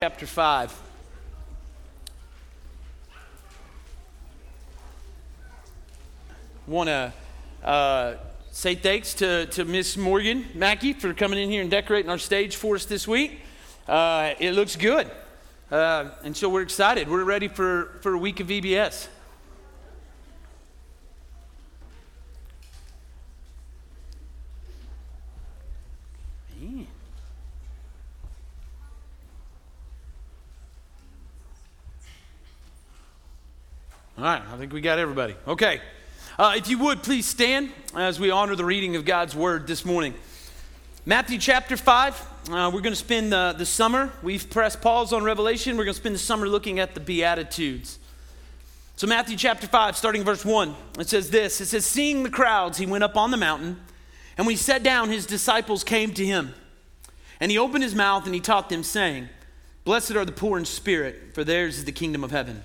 chapter 5. Want to uh, say thanks to, to Miss Morgan Mackey for coming in here and decorating our stage for us this week. Uh, it looks good. Uh, and so we're excited. We're ready for, for a week of VBS. Man. All right, I think we got everybody. Okay. Uh, if you would, please stand as we honor the reading of God's word this morning. Matthew chapter 5. Uh, we're going to spend the, the summer. We've pressed pause on Revelation. We're going to spend the summer looking at the Beatitudes. So, Matthew chapter 5, starting verse 1, it says this It says, Seeing the crowds, he went up on the mountain, and when he sat down, his disciples came to him. And he opened his mouth and he taught them, saying, Blessed are the poor in spirit, for theirs is the kingdom of heaven.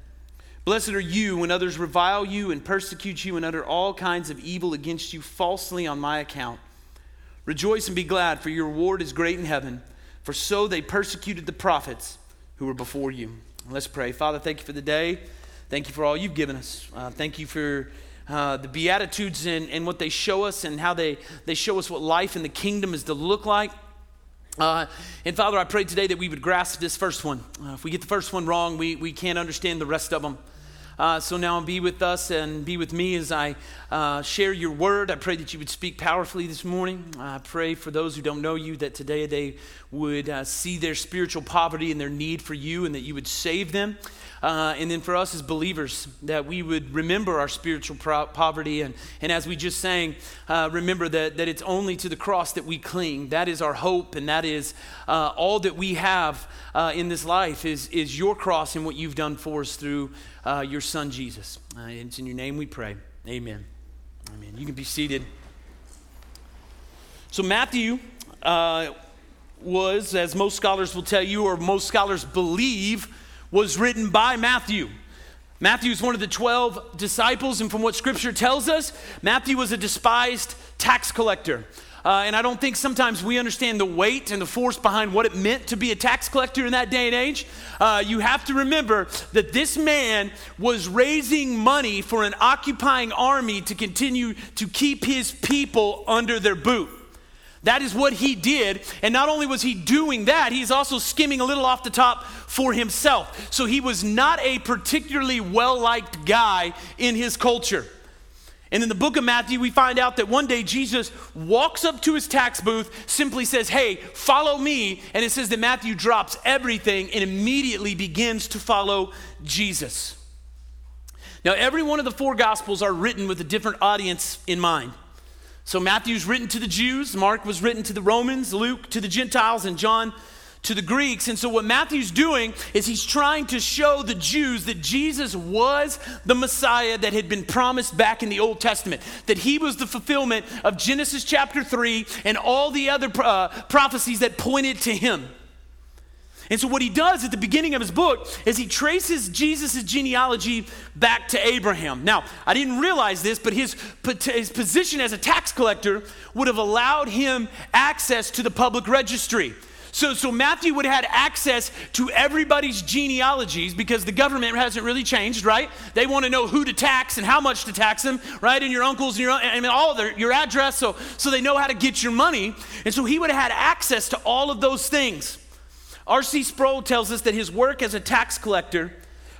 Blessed are you when others revile you and persecute you and utter all kinds of evil against you falsely on my account. Rejoice and be glad, for your reward is great in heaven, for so they persecuted the prophets who were before you. Let's pray. Father, thank you for the day. Thank you for all you've given us. Uh, thank you for uh, the Beatitudes and, and what they show us and how they, they show us what life in the kingdom is to look like. Uh, and Father, I pray today that we would grasp this first one. Uh, if we get the first one wrong, we, we can't understand the rest of them. Uh, so now be with us and be with me as I uh, share your word. I pray that you would speak powerfully this morning. I pray for those who don't know you that today they would uh, see their spiritual poverty and their need for you and that you would save them. Uh, and then for us as believers, that we would remember our spiritual pro- poverty. And, and as we just sang, uh, remember that, that it's only to the cross that we cling. That is our hope, and that is uh, all that we have uh, in this life is, is your cross and what you've done for us through uh, your son, Jesus. Uh, it's in your name we pray. Amen. Amen. You can be seated. So, Matthew was, as most scholars will tell you, or most scholars believe, was written by Matthew. Matthew is one of the 12 disciples, and from what scripture tells us, Matthew was a despised tax collector. Uh, and I don't think sometimes we understand the weight and the force behind what it meant to be a tax collector in that day and age. Uh, you have to remember that this man was raising money for an occupying army to continue to keep his people under their boot. That is what he did. And not only was he doing that, he's also skimming a little off the top for himself. So he was not a particularly well liked guy in his culture. And in the book of Matthew, we find out that one day Jesus walks up to his tax booth, simply says, Hey, follow me. And it says that Matthew drops everything and immediately begins to follow Jesus. Now, every one of the four gospels are written with a different audience in mind. So Matthew's written to the Jews, Mark was written to the Romans, Luke to the Gentiles, and John to the Greeks. And so what Matthew's doing is he's trying to show the Jews that Jesus was the Messiah that had been promised back in the Old Testament, that he was the fulfillment of Genesis chapter 3 and all the other uh, prophecies that pointed to him. And so, what he does at the beginning of his book is he traces Jesus' genealogy back to Abraham. Now, I didn't realize this, but his, his position as a tax collector would have allowed him access to the public registry. So, so Matthew would have had access to everybody's genealogies because the government hasn't really changed, right? They want to know who to tax and how much to tax them, right? And your uncles and your mean all their your address, so so they know how to get your money. And so he would have had access to all of those things. R.C. Sproul tells us that his work as a tax collector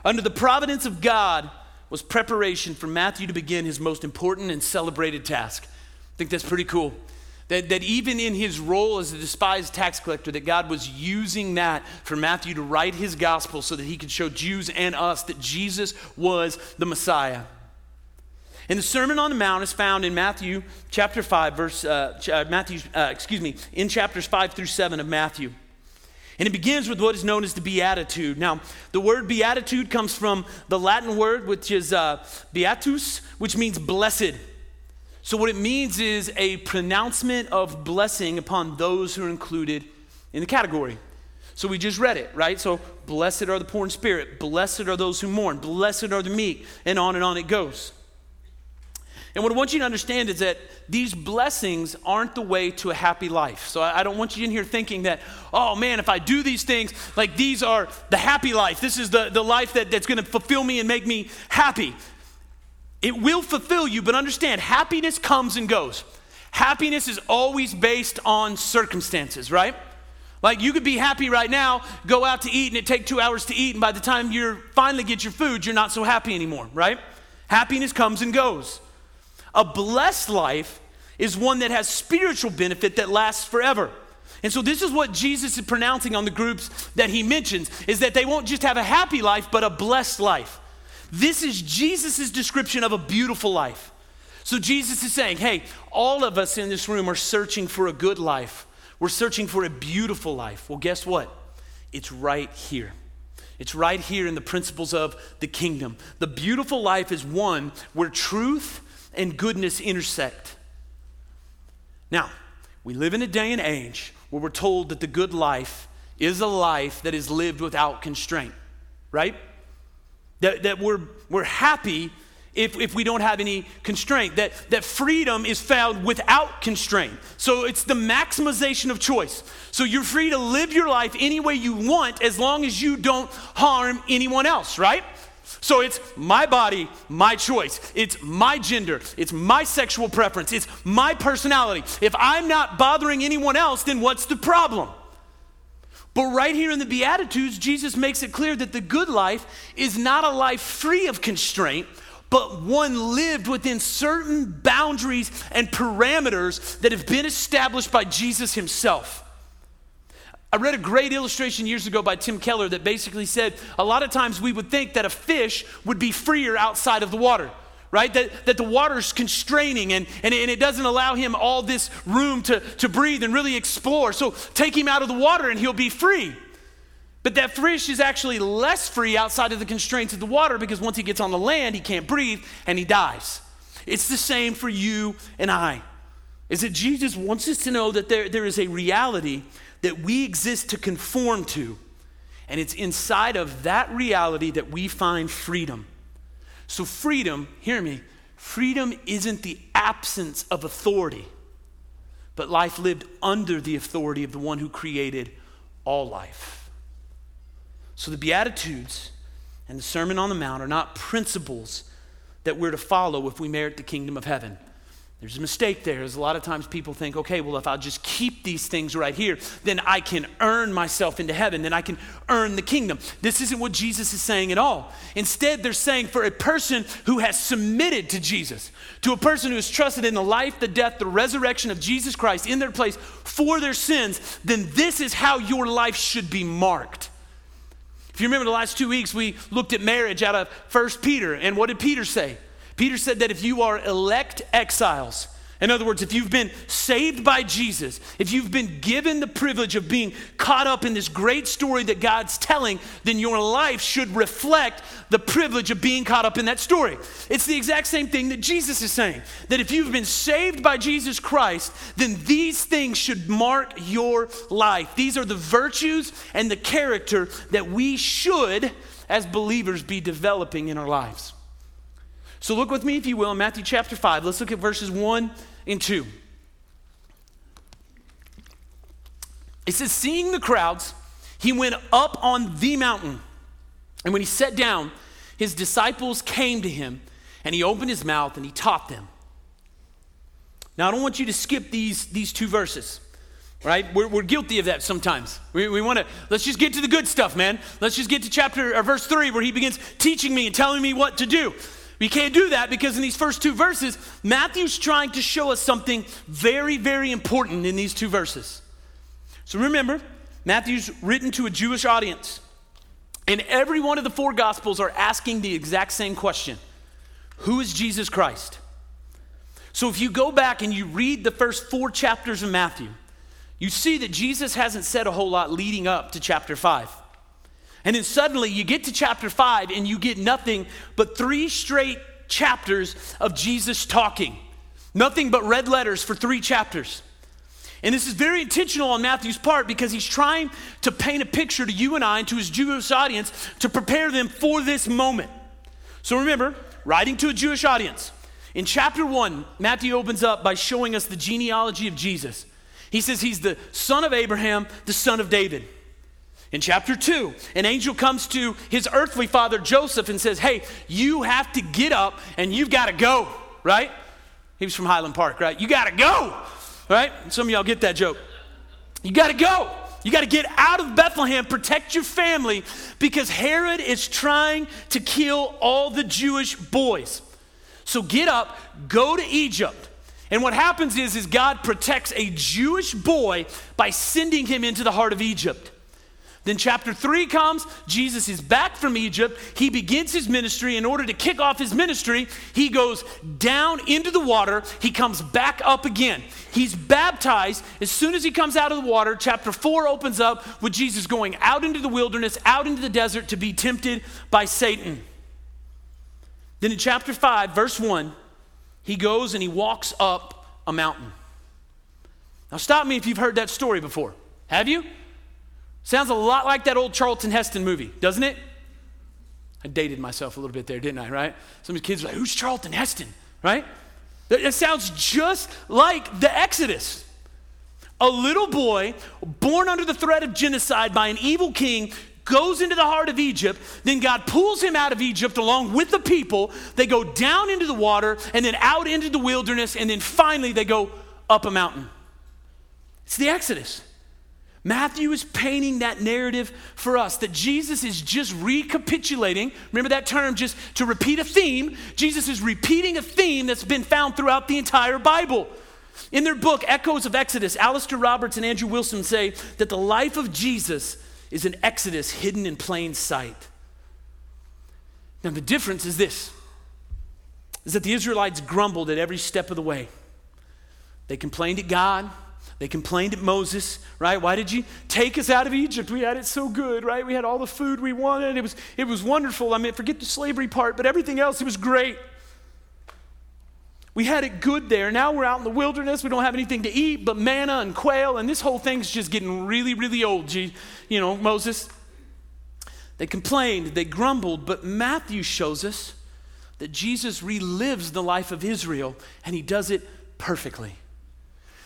under the providence of God was preparation for Matthew to begin his most important and celebrated task. I think that's pretty cool. That, that even in his role as a despised tax collector, that God was using that for Matthew to write his gospel so that he could show Jews and us that Jesus was the Messiah. And the Sermon on the Mount is found in Matthew chapter 5, verse, uh, uh Matthew, uh, excuse me, in chapters 5 through 7 of Matthew. And it begins with what is known as the Beatitude. Now, the word Beatitude comes from the Latin word, which is uh, beatus, which means blessed. So, what it means is a pronouncement of blessing upon those who are included in the category. So, we just read it, right? So, blessed are the poor in spirit, blessed are those who mourn, blessed are the meek, and on and on it goes. And what I want you to understand is that these blessings aren't the way to a happy life. So I don't want you in here thinking that, oh man, if I do these things, like these are the happy life. This is the, the life that, that's going to fulfill me and make me happy. It will fulfill you, but understand happiness comes and goes. Happiness is always based on circumstances, right? Like you could be happy right now, go out to eat, and it take two hours to eat, and by the time you finally get your food, you're not so happy anymore, right? Happiness comes and goes. A blessed life is one that has spiritual benefit that lasts forever. And so this is what Jesus is pronouncing on the groups that he mentions is that they won't just have a happy life but a blessed life. This is Jesus' description of a beautiful life. So Jesus is saying, "Hey, all of us in this room are searching for a good life. We're searching for a beautiful life." Well, guess what? It's right here. It's right here in the principles of the kingdom. The beautiful life is one where truth and goodness intersect. Now, we live in a day and age where we're told that the good life is a life that is lived without constraint, right? That, that we're, we're happy if, if we don't have any constraint, that, that freedom is found without constraint. So it's the maximization of choice. So you're free to live your life any way you want as long as you don't harm anyone else, right? So it's my body, my choice. It's my gender. It's my sexual preference. It's my personality. If I'm not bothering anyone else, then what's the problem? But right here in the Beatitudes, Jesus makes it clear that the good life is not a life free of constraint, but one lived within certain boundaries and parameters that have been established by Jesus himself. I read a great illustration years ago by Tim Keller that basically said a lot of times we would think that a fish would be freer outside of the water, right? That, that the water's constraining and, and, and it doesn't allow him all this room to, to breathe and really explore. So take him out of the water and he'll be free. But that fish is actually less free outside of the constraints of the water because once he gets on the land, he can't breathe and he dies. It's the same for you and I. Is that Jesus wants us to know that there, there is a reality that we exist to conform to. And it's inside of that reality that we find freedom. So, freedom, hear me, freedom isn't the absence of authority, but life lived under the authority of the one who created all life. So, the Beatitudes and the Sermon on the Mount are not principles that we're to follow if we merit the kingdom of heaven. There's a mistake there. There's a lot of times people think, okay, well, if I'll just keep these things right here, then I can earn myself into heaven, then I can earn the kingdom. This isn't what Jesus is saying at all. Instead, they're saying for a person who has submitted to Jesus, to a person who has trusted in the life, the death, the resurrection of Jesus Christ in their place for their sins, then this is how your life should be marked. If you remember the last two weeks, we looked at marriage out of First Peter, and what did Peter say? Peter said that if you are elect exiles, in other words, if you've been saved by Jesus, if you've been given the privilege of being caught up in this great story that God's telling, then your life should reflect the privilege of being caught up in that story. It's the exact same thing that Jesus is saying that if you've been saved by Jesus Christ, then these things should mark your life. These are the virtues and the character that we should, as believers, be developing in our lives. So look with me, if you will, in Matthew chapter 5. Let's look at verses 1 and 2. It says, Seeing the crowds, he went up on the mountain. And when he sat down, his disciples came to him, and he opened his mouth and he taught them. Now, I don't want you to skip these, these two verses, right? We're, we're guilty of that sometimes. We, we want to, let's just get to the good stuff, man. Let's just get to chapter or verse 3 where he begins teaching me and telling me what to do. We can't do that because in these first two verses, Matthew's trying to show us something very, very important in these two verses. So remember, Matthew's written to a Jewish audience, and every one of the four Gospels are asking the exact same question Who is Jesus Christ? So if you go back and you read the first four chapters of Matthew, you see that Jesus hasn't said a whole lot leading up to chapter 5. And then suddenly you get to chapter 5 and you get nothing but three straight chapters of Jesus talking. Nothing but red letters for three chapters. And this is very intentional on Matthew's part because he's trying to paint a picture to you and I and to his Jewish audience to prepare them for this moment. So remember, writing to a Jewish audience. In chapter 1, Matthew opens up by showing us the genealogy of Jesus. He says he's the son of Abraham, the son of David. In chapter 2, an angel comes to his earthly father Joseph and says, Hey, you have to get up and you've got to go, right? He was from Highland Park, right? You got to go, right? Some of y'all get that joke. You got to go. You got to get out of Bethlehem, protect your family, because Herod is trying to kill all the Jewish boys. So get up, go to Egypt. And what happens is, is God protects a Jewish boy by sending him into the heart of Egypt. Then, chapter three comes. Jesus is back from Egypt. He begins his ministry. In order to kick off his ministry, he goes down into the water. He comes back up again. He's baptized. As soon as he comes out of the water, chapter four opens up with Jesus going out into the wilderness, out into the desert to be tempted by Satan. Then, in chapter five, verse one, he goes and he walks up a mountain. Now, stop me if you've heard that story before. Have you? Sounds a lot like that old Charlton Heston movie, doesn't it? I dated myself a little bit there, didn't I, right? Some of the kids are like, who's Charlton Heston, right? It sounds just like the Exodus. A little boy born under the threat of genocide by an evil king goes into the heart of Egypt. Then God pulls him out of Egypt along with the people. They go down into the water and then out into the wilderness. And then finally they go up a mountain. It's the Exodus. Matthew is painting that narrative for us that Jesus is just recapitulating. Remember that term, just to repeat a theme? Jesus is repeating a theme that's been found throughout the entire Bible. In their book, Echoes of Exodus, Alastair Roberts and Andrew Wilson say that the life of Jesus is an exodus hidden in plain sight. Now, the difference is this is that the Israelites grumbled at every step of the way. They complained at God, they complained at Moses, right? Why did you take us out of Egypt? We had it so good, right? We had all the food we wanted. It was, it was wonderful. I mean, forget the slavery part, but everything else, it was great. We had it good there. Now we're out in the wilderness. We don't have anything to eat but manna and quail, and this whole thing's just getting really, really old, you know, Moses. They complained, they grumbled, but Matthew shows us that Jesus relives the life of Israel, and he does it perfectly.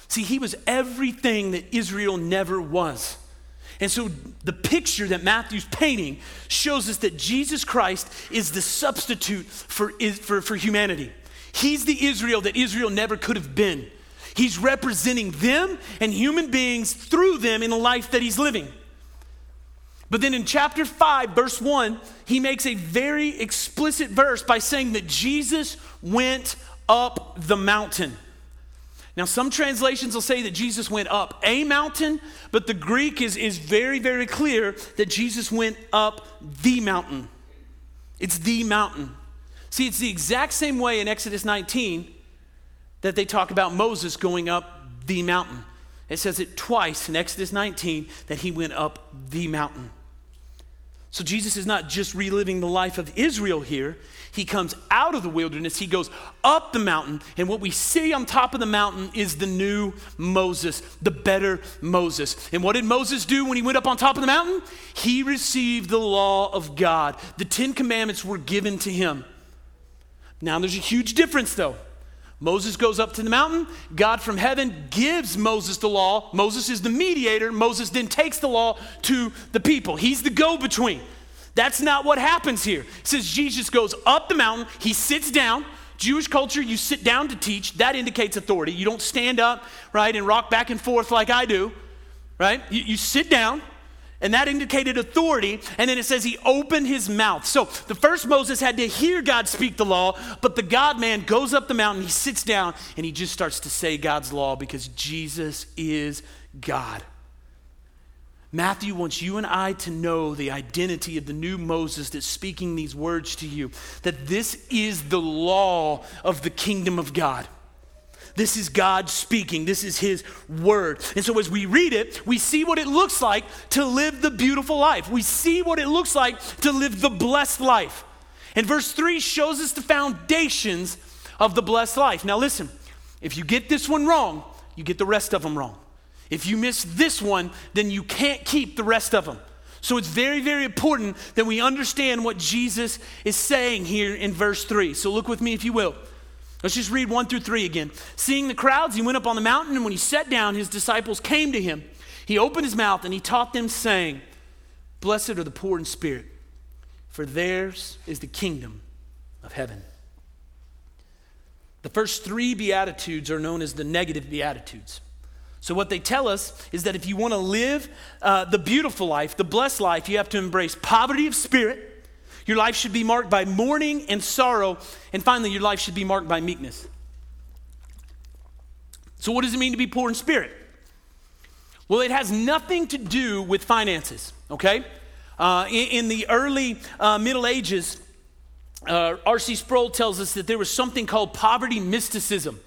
See, he was everything that Israel never was. And so the picture that Matthew's painting shows us that Jesus Christ is the substitute for, for, for humanity. He's the Israel that Israel never could have been. He's representing them and human beings through them in the life that he's living. But then in chapter 5, verse 1, he makes a very explicit verse by saying that Jesus went up the mountain. Now, some translations will say that Jesus went up a mountain, but the Greek is, is very, very clear that Jesus went up the mountain. It's the mountain. See, it's the exact same way in Exodus 19 that they talk about Moses going up the mountain. It says it twice in Exodus 19 that he went up the mountain. So Jesus is not just reliving the life of Israel here. He comes out of the wilderness, he goes up the mountain, and what we see on top of the mountain is the new Moses, the better Moses. And what did Moses do when he went up on top of the mountain? He received the law of God. The 10 commandments were given to him. Now, there's a huge difference though. Moses goes up to the mountain. God from heaven gives Moses the law. Moses is the mediator. Moses then takes the law to the people. He's the go between. That's not what happens here. It says Jesus goes up the mountain, he sits down. Jewish culture, you sit down to teach. That indicates authority. You don't stand up, right, and rock back and forth like I do, right? You, you sit down. And that indicated authority. And then it says he opened his mouth. So the first Moses had to hear God speak the law, but the God man goes up the mountain, he sits down, and he just starts to say God's law because Jesus is God. Matthew wants you and I to know the identity of the new Moses that's speaking these words to you, that this is the law of the kingdom of God. This is God speaking. This is His word. And so as we read it, we see what it looks like to live the beautiful life. We see what it looks like to live the blessed life. And verse 3 shows us the foundations of the blessed life. Now, listen, if you get this one wrong, you get the rest of them wrong. If you miss this one, then you can't keep the rest of them. So it's very, very important that we understand what Jesus is saying here in verse 3. So look with me, if you will. Let's just read 1 through 3 again. Seeing the crowds, he went up on the mountain, and when he sat down, his disciples came to him. He opened his mouth and he taught them, saying, Blessed are the poor in spirit, for theirs is the kingdom of heaven. The first three Beatitudes are known as the negative Beatitudes. So, what they tell us is that if you want to live uh, the beautiful life, the blessed life, you have to embrace poverty of spirit. Your life should be marked by mourning and sorrow. And finally, your life should be marked by meekness. So, what does it mean to be poor in spirit? Well, it has nothing to do with finances, okay? Uh, in, in, the early uh, Middle Ages, uh, R.C. Sproul tells us that there was something called poverty mysticism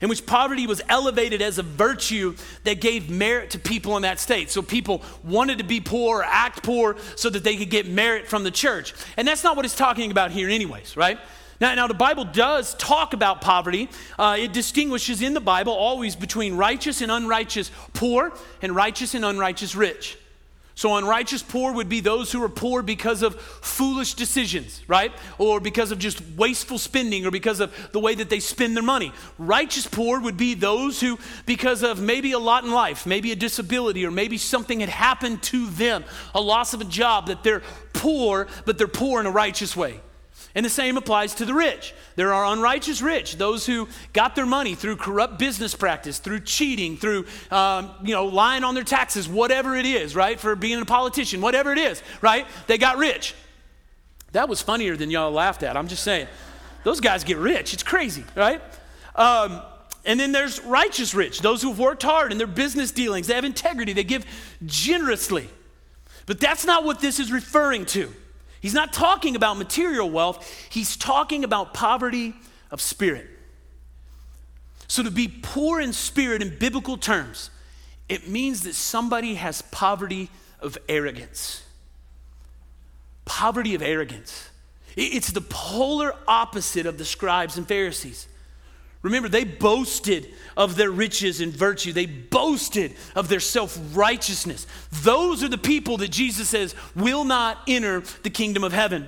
in which poverty was elevated as a virtue that gave merit to people in that state. So people wanted to be poor or act poor so that they could get merit from the church. And that's not what it's talking about here, anyways, right? Now, now the Bible does talk about poverty. Uh, it distinguishes in the Bible always between righteous and unrighteous poor and righteous and unrighteous rich. So, unrighteous poor would be those who are poor because of foolish decisions, right? Or because of just wasteful spending or because of the way that they spend their money. Righteous poor would be those who, because of maybe a lot in life, maybe a disability, or maybe something had happened to them, a loss of a job, that they're poor, but they're poor in a righteous way. And the same applies to the rich. There are unrighteous rich, those who got their money through corrupt business practice, through cheating, through um, you know lying on their taxes, whatever it is, right? For being a politician, whatever it is, right? They got rich. That was funnier than y'all laughed at. I'm just saying, those guys get rich. It's crazy, right? Um, and then there's righteous rich, those who've worked hard in their business dealings. They have integrity. They give generously. But that's not what this is referring to. He's not talking about material wealth, he's talking about poverty of spirit. So, to be poor in spirit in biblical terms, it means that somebody has poverty of arrogance. Poverty of arrogance. It's the polar opposite of the scribes and Pharisees. Remember, they boasted of their riches and virtue. They boasted of their self righteousness. Those are the people that Jesus says will not enter the kingdom of heaven.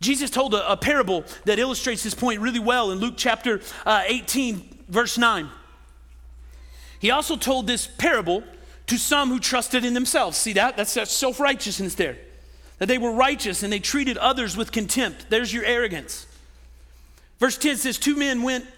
Jesus told a, a parable that illustrates this point really well in Luke chapter uh, 18, verse 9. He also told this parable to some who trusted in themselves. See that? That's that self righteousness there. That they were righteous and they treated others with contempt. There's your arrogance. Verse 10 says, Two men went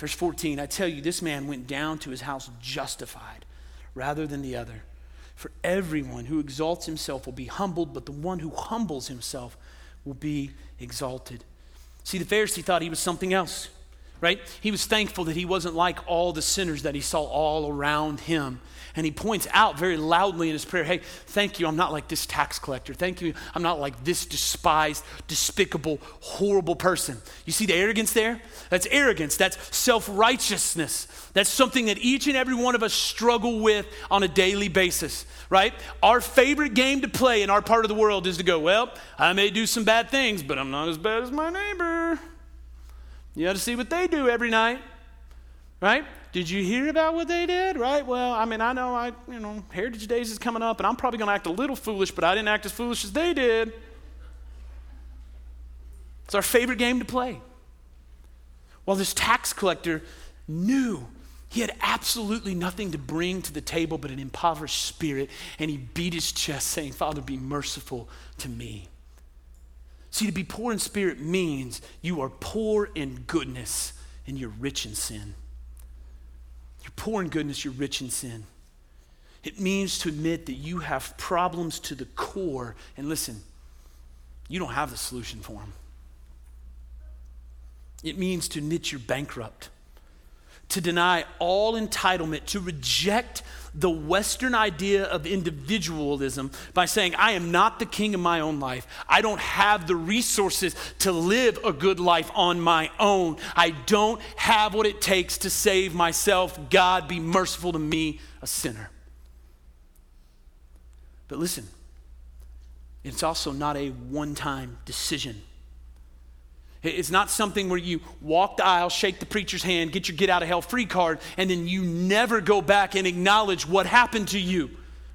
Verse 14, I tell you, this man went down to his house justified rather than the other. For everyone who exalts himself will be humbled, but the one who humbles himself will be exalted. See, the Pharisee thought he was something else, right? He was thankful that he wasn't like all the sinners that he saw all around him. And he points out very loudly in his prayer, hey, thank you, I'm not like this tax collector. Thank you, I'm not like this despised, despicable, horrible person. You see the arrogance there? That's arrogance, that's self righteousness. That's something that each and every one of us struggle with on a daily basis, right? Our favorite game to play in our part of the world is to go, well, I may do some bad things, but I'm not as bad as my neighbor. You got to see what they do every night, right? Did you hear about what they did? Right? Well, I mean, I know I, you know, Heritage Days is coming up, and I'm probably going to act a little foolish, but I didn't act as foolish as they did. It's our favorite game to play. Well, this tax collector knew he had absolutely nothing to bring to the table but an impoverished spirit, and he beat his chest, saying, Father, be merciful to me. See, to be poor in spirit means you are poor in goodness and you're rich in sin. Poor in goodness, you're rich in sin. It means to admit that you have problems to the core. And listen, you don't have the solution for them. It means to admit you're bankrupt, to deny all entitlement, to reject the Western idea of individualism by saying, I am not the king of my own life. I don't have the resources to live a good life on my own. I don't have what it takes to save myself. God, be merciful to me, a sinner. But listen, it's also not a one time decision. It's not something where you walk the aisle, shake the preacher's hand, get your get out of hell free card, and then you never go back and acknowledge what happened to you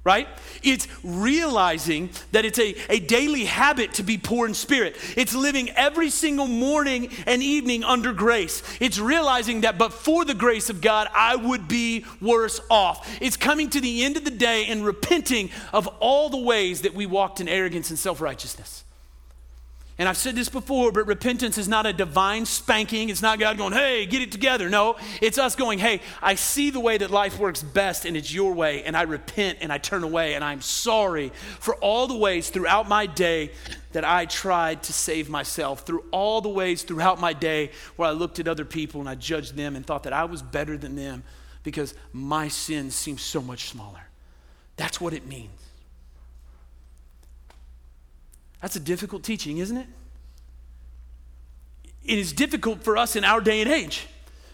right? It's realizing that it's a, a daily habit to be poor in spirit. It's living every single morning and evening under grace. It's realizing that but for the grace of God, I would be worse off. It's coming to the end of the day and repenting of all the ways that we walked in arrogance and self righteousness. And I've said this before, but repentance is not a divine spanking. It's not God going, hey, get it together. No, it's us going, hey, I see the way that life works best and it's your way, and I repent and I turn away, and I'm sorry for all the ways throughout my day that I tried to save myself, through all the ways throughout my day where I looked at other people and I judged them and thought that I was better than them because my sins seem so much smaller. That's what it means. That's a difficult teaching, isn't it? It is difficult for us in our day and age.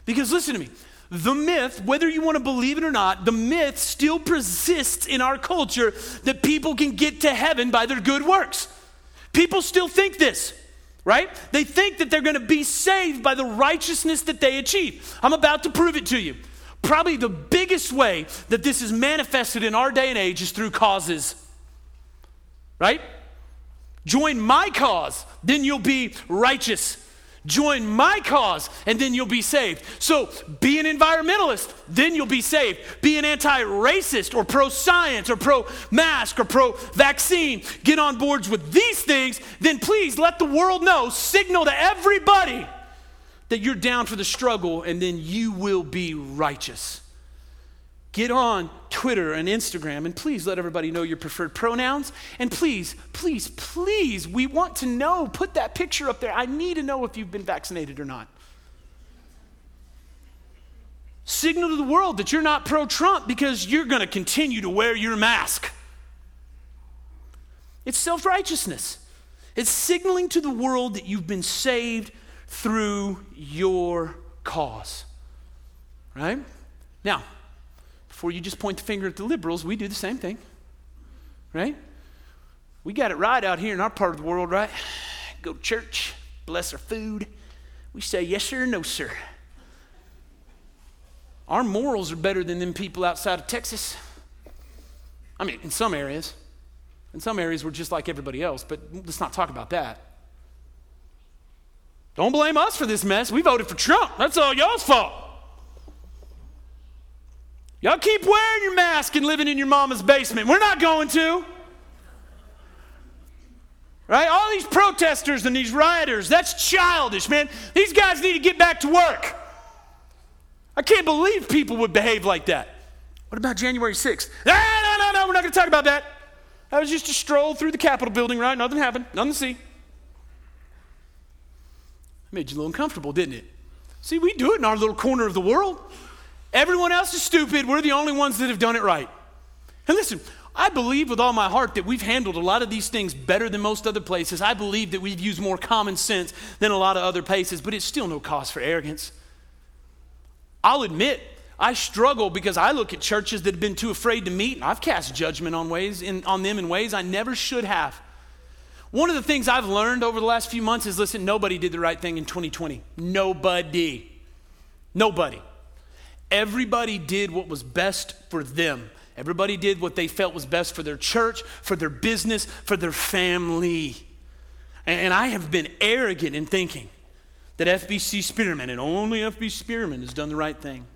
Because listen to me, the myth, whether you want to believe it or not, the myth still persists in our culture that people can get to heaven by their good works. People still think this, right? They think that they're going to be saved by the righteousness that they achieve. I'm about to prove it to you. Probably the biggest way that this is manifested in our day and age is through causes, right? Join my cause, then you'll be righteous. Join my cause, and then you'll be saved. So be an environmentalist, then you'll be saved. Be an anti racist or pro science or pro mask or pro vaccine. Get on boards with these things, then please let the world know, signal to everybody that you're down for the struggle, and then you will be righteous. Get on Twitter and Instagram and please let everybody know your preferred pronouns. And please, please, please, we want to know. Put that picture up there. I need to know if you've been vaccinated or not. Signal to the world that you're not pro Trump because you're going to continue to wear your mask. It's self righteousness. It's signaling to the world that you've been saved through your cause. Right? Now, before you just point the finger at the liberals, we do the same thing, right? We got it right out here in our part of the world, right? Go to church, bless our food. We say yes sir, no sir. Our morals are better than them people outside of Texas. I mean, in some areas. In some areas, we're just like everybody else, but let's not talk about that. Don't blame us for this mess. We voted for Trump. That's all y'all's fault. Y'all keep wearing your mask and living in your mama's basement. We're not going to. Right? All these protesters and these rioters, that's childish, man. These guys need to get back to work. I can't believe people would behave like that. What about January 6th? No, no, no, no, we're not going to talk about that. That was just a stroll through the Capitol building, right? Nothing happened, nothing to see. Made you a little uncomfortable, didn't it? See, we do it in our little corner of the world. Everyone else is stupid. We're the only ones that have done it right. And listen, I believe with all my heart that we've handled a lot of these things better than most other places. I believe that we've used more common sense than a lot of other places, but it's still no cause for arrogance. I'll admit, I struggle because I look at churches that have been too afraid to meet, and I've cast judgment on ways in, on them in ways I never should have. One of the things I've learned over the last few months is listen, nobody did the right thing in 2020. Nobody. Nobody. Everybody did what was best for them. Everybody did what they felt was best for their church, for their business, for their family. And I have been arrogant in thinking that FBC Spearman and only FBC Spearman has done the right thing.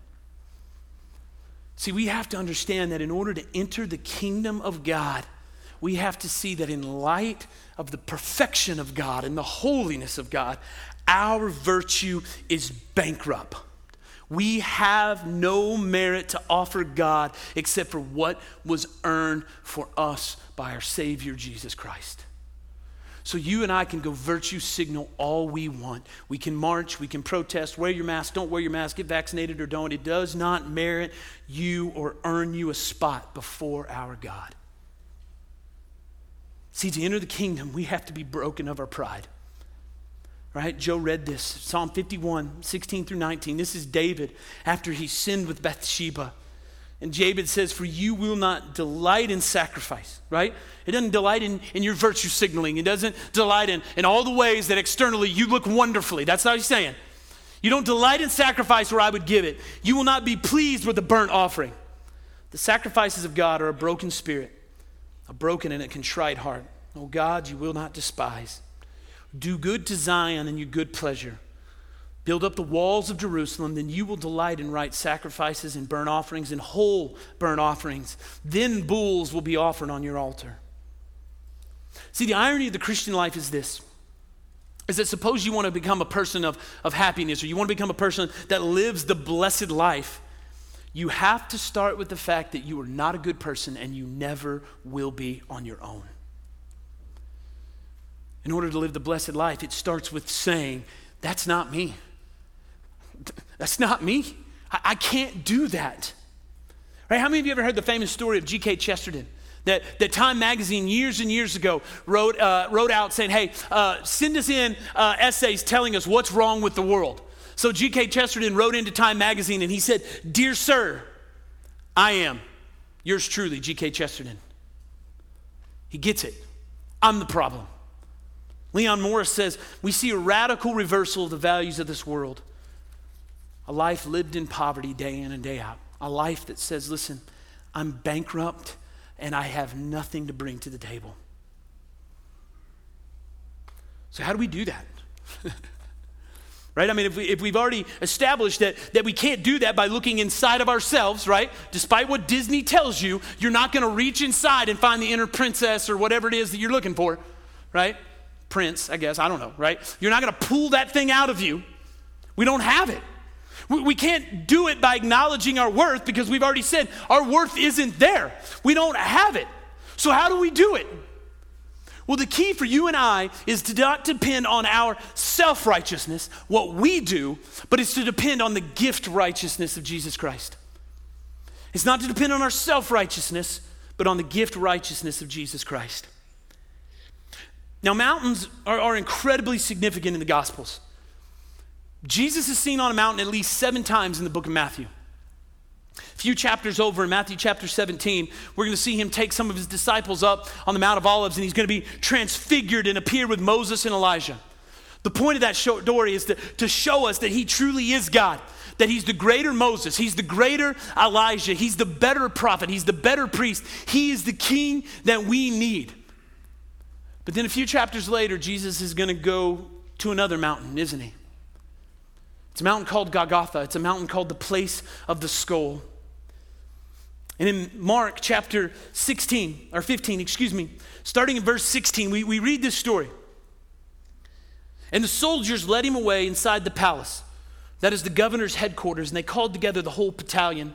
See, we have to understand that in order to enter the kingdom of God, we have to see that in light of the perfection of God and the holiness of God, our virtue is bankrupt. We have no merit to offer God except for what was earned for us by our Savior Jesus Christ. So you and I can go virtue signal all we want. We can march, we can protest, wear your mask, don't wear your mask, get vaccinated or don't. It does not merit you or earn you a spot before our God. See, to enter the kingdom, we have to be broken of our pride. Right? Joe read this Psalm 51, 16 through 19. This is David after he sinned with Bathsheba. And David says, For you will not delight in sacrifice, right? It doesn't delight in, in your virtue signaling. It doesn't delight in, in all the ways that externally you look wonderfully. That's not what he's saying. You don't delight in sacrifice where I would give it. You will not be pleased with a burnt offering. The sacrifices of God are a broken spirit, a broken and a contrite heart. Oh God, you will not despise. Do good to Zion and your good pleasure. Build up the walls of Jerusalem, then you will delight in right sacrifices and burnt offerings and whole burnt offerings. Then bulls will be offered on your altar. See, the irony of the Christian life is this is that suppose you want to become a person of, of happiness or you want to become a person that lives the blessed life, you have to start with the fact that you are not a good person and you never will be on your own. In order to live the blessed life, it starts with saying, That's not me. That's not me. I, I can't do that. Right? How many of you ever heard the famous story of G.K. Chesterton? That, that Time Magazine years and years ago wrote, uh, wrote out saying, hey, uh, send us in uh, essays telling us what's wrong with the world. So G.K. Chesterton wrote into Time Magazine and he said, Dear Sir, I am yours truly, G.K. Chesterton. He gets it. I'm the problem. Leon Morris says, We see a radical reversal of the values of this world. A life lived in poverty day in and day out. A life that says, listen, I'm bankrupt and I have nothing to bring to the table. So, how do we do that? right? I mean, if, we, if we've already established that, that we can't do that by looking inside of ourselves, right? Despite what Disney tells you, you're not going to reach inside and find the inner princess or whatever it is that you're looking for, right? Prince, I guess, I don't know, right? You're not going to pull that thing out of you. We don't have it. We we can't do it by acknowledging our worth because we've already said our worth isn't there. We don't have it. So, how do we do it? Well, the key for you and I is to not depend on our self righteousness, what we do, but it's to depend on the gift righteousness of Jesus Christ. It's not to depend on our self righteousness, but on the gift righteousness of Jesus Christ. Now, mountains are, are incredibly significant in the Gospels. Jesus is seen on a mountain at least seven times in the book of Matthew. A few chapters over in Matthew chapter 17, we're going to see him take some of his disciples up on the Mount of Olives and he's going to be transfigured and appear with Moses and Elijah. The point of that story is to, to show us that he truly is God, that he's the greater Moses, he's the greater Elijah, he's the better prophet, he's the better priest, he is the king that we need. But then a few chapters later, Jesus is going to go to another mountain, isn't he? It's a mountain called Golgotha. It's a mountain called the place of the skull. And in Mark chapter 16, or 15, excuse me, starting in verse 16, we, we read this story. And the soldiers led him away inside the palace. That is the governor's headquarters. And they called together the whole battalion.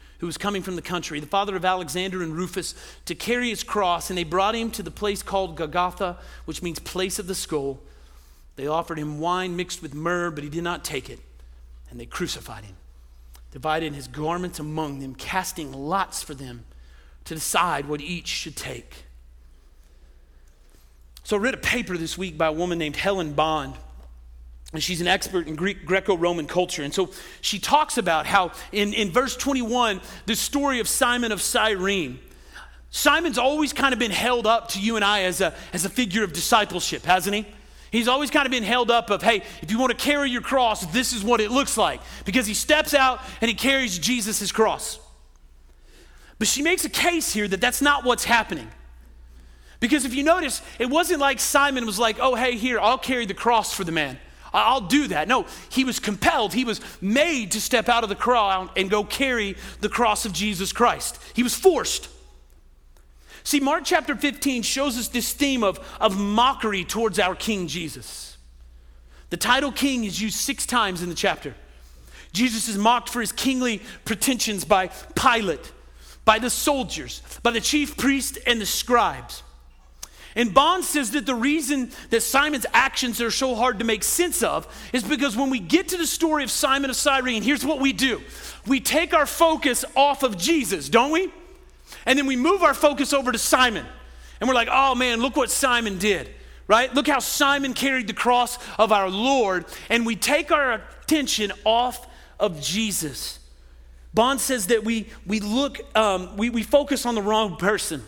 who was coming from the country, the father of Alexander and Rufus, to carry his cross, and they brought him to the place called Golgotha, which means place of the skull. They offered him wine mixed with myrrh, but he did not take it, and they crucified him divided his garments among them, casting lots for them to decide what each should take. So I read a paper this week by a woman named Helen Bond. And she's an expert in Greek Greco Roman culture. And so she talks about how in, in verse 21, the story of Simon of Cyrene. Simon's always kind of been held up to you and I as a, as a figure of discipleship, hasn't he? He's always kind of been held up of, hey, if you want to carry your cross, this is what it looks like. Because he steps out and he carries Jesus' cross. But she makes a case here that that's not what's happening. Because if you notice, it wasn't like Simon was like, oh, hey, here, I'll carry the cross for the man. I'll do that. No, he was compelled. He was made to step out of the crowd and go carry the cross of Jesus Christ. He was forced. See, Mark chapter 15 shows us this theme of, of mockery towards our King Jesus. The title king is used six times in the chapter. Jesus is mocked for his kingly pretensions by Pilate, by the soldiers, by the chief priest and the scribes. And Bond says that the reason that Simon's actions are so hard to make sense of is because when we get to the story of Simon of Cyrene, here's what we do we take our focus off of Jesus, don't we? And then we move our focus over to Simon. And we're like, oh man, look what Simon did, right? Look how Simon carried the cross of our Lord. And we take our attention off of Jesus. Bond says that we, we look, um, we, we focus on the wrong person.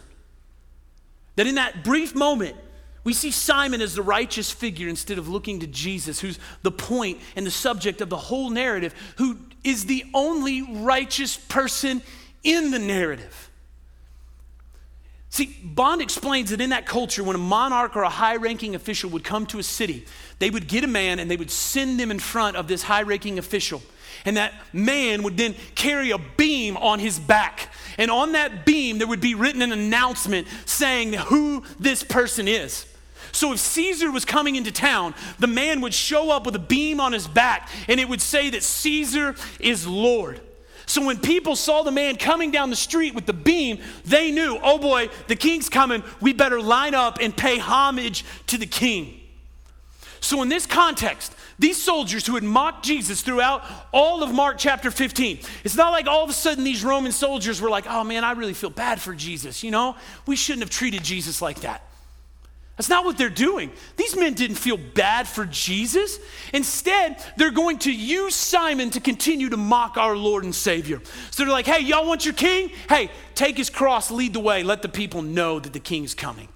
That in that brief moment, we see Simon as the righteous figure instead of looking to Jesus, who's the point and the subject of the whole narrative, who is the only righteous person in the narrative. See, Bond explains that in that culture, when a monarch or a high ranking official would come to a city, they would get a man and they would send them in front of this high ranking official. And that man would then carry a beam on his back. And on that beam, there would be written an announcement saying who this person is. So if Caesar was coming into town, the man would show up with a beam on his back and it would say that Caesar is Lord. So when people saw the man coming down the street with the beam, they knew, oh boy, the king's coming. We better line up and pay homage to the king. So, in this context, these soldiers who had mocked Jesus throughout all of Mark chapter 15, it's not like all of a sudden these Roman soldiers were like, oh man, I really feel bad for Jesus. You know, we shouldn't have treated Jesus like that. That's not what they're doing. These men didn't feel bad for Jesus. Instead, they're going to use Simon to continue to mock our Lord and Savior. So they're like, hey, y'all want your king? Hey, take his cross, lead the way, let the people know that the king's coming.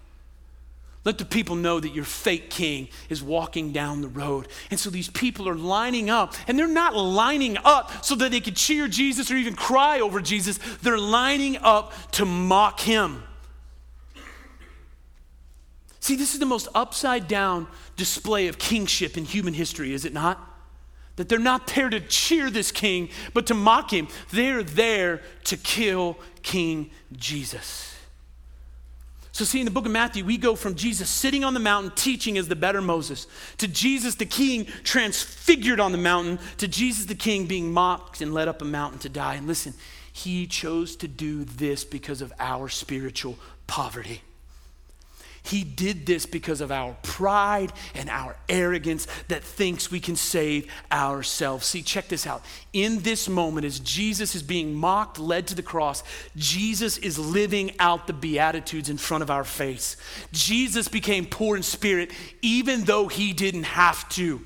Let the people know that your fake king is walking down the road. And so these people are lining up, and they're not lining up so that they could cheer Jesus or even cry over Jesus. They're lining up to mock him. See, this is the most upside down display of kingship in human history, is it not? That they're not there to cheer this king, but to mock him. They're there to kill King Jesus. So, see, in the book of Matthew, we go from Jesus sitting on the mountain teaching as the better Moses, to Jesus the king transfigured on the mountain, to Jesus the king being mocked and led up a mountain to die. And listen, he chose to do this because of our spiritual poverty. He did this because of our pride and our arrogance that thinks we can save ourselves. See, check this out. In this moment, as Jesus is being mocked, led to the cross, Jesus is living out the Beatitudes in front of our face. Jesus became poor in spirit even though he didn't have to.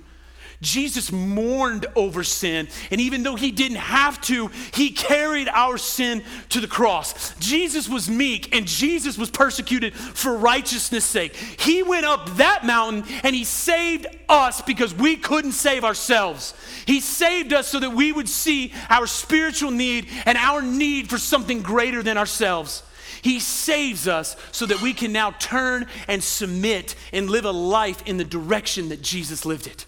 Jesus mourned over sin, and even though he didn't have to, he carried our sin to the cross. Jesus was meek, and Jesus was persecuted for righteousness' sake. He went up that mountain and he saved us because we couldn't save ourselves. He saved us so that we would see our spiritual need and our need for something greater than ourselves. He saves us so that we can now turn and submit and live a life in the direction that Jesus lived it.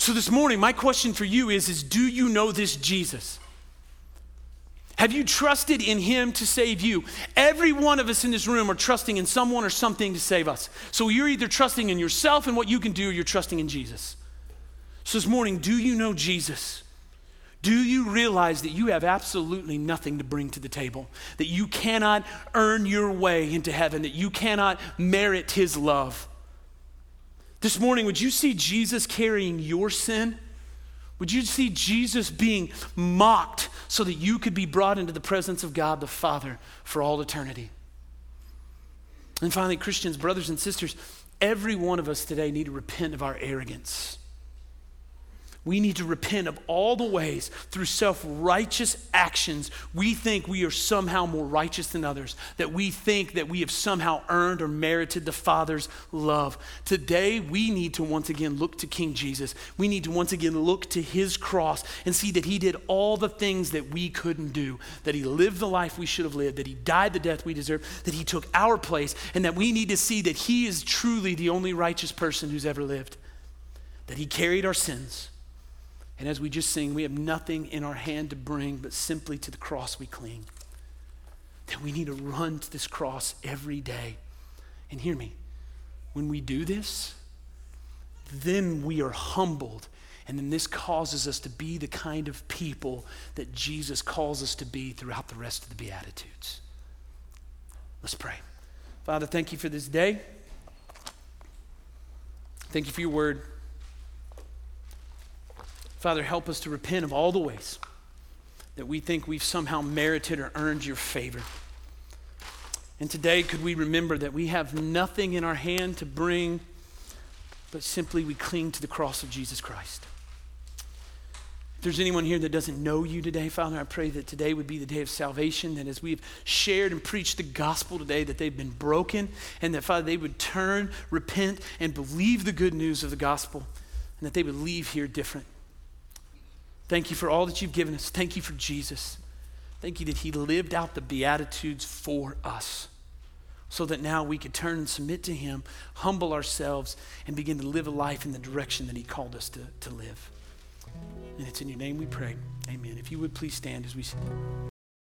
So this morning, my question for you is, is do you know this Jesus? Have you trusted in him to save you? Every one of us in this room are trusting in someone or something to save us. So you're either trusting in yourself and what you can do, or you're trusting in Jesus. So this morning, do you know Jesus? Do you realize that you have absolutely nothing to bring to the table? That you cannot earn your way into heaven, that you cannot merit his love? This morning, would you see Jesus carrying your sin? Would you see Jesus being mocked so that you could be brought into the presence of God the Father for all eternity? And finally, Christians, brothers and sisters, every one of us today need to repent of our arrogance. We need to repent of all the ways through self righteous actions we think we are somehow more righteous than others, that we think that we have somehow earned or merited the Father's love. Today, we need to once again look to King Jesus. We need to once again look to his cross and see that he did all the things that we couldn't do, that he lived the life we should have lived, that he died the death we deserve, that he took our place, and that we need to see that he is truly the only righteous person who's ever lived, that he carried our sins and as we just sing, we have nothing in our hand to bring but simply to the cross we cling. That we need to run to this cross every day. And hear me, when we do this, then we are humbled. And then this causes us to be the kind of people that Jesus calls us to be throughout the rest of the Beatitudes. Let's pray. Father, thank you for this day. Thank you for your word. Father, help us to repent of all the ways that we think we've somehow merited or earned your favor. And today, could we remember that we have nothing in our hand to bring, but simply we cling to the cross of Jesus Christ. If there's anyone here that doesn't know you today, Father, I pray that today would be the day of salvation, that as we've shared and preached the gospel today, that they've been broken, and that, Father, they would turn, repent, and believe the good news of the gospel, and that they would leave here different. Thank you for all that you've given us. Thank you for Jesus. Thank you that he lived out the Beatitudes for us so that now we could turn and submit to him, humble ourselves, and begin to live a life in the direction that he called us to, to live. And it's in your name we pray. Amen. If you would please stand as we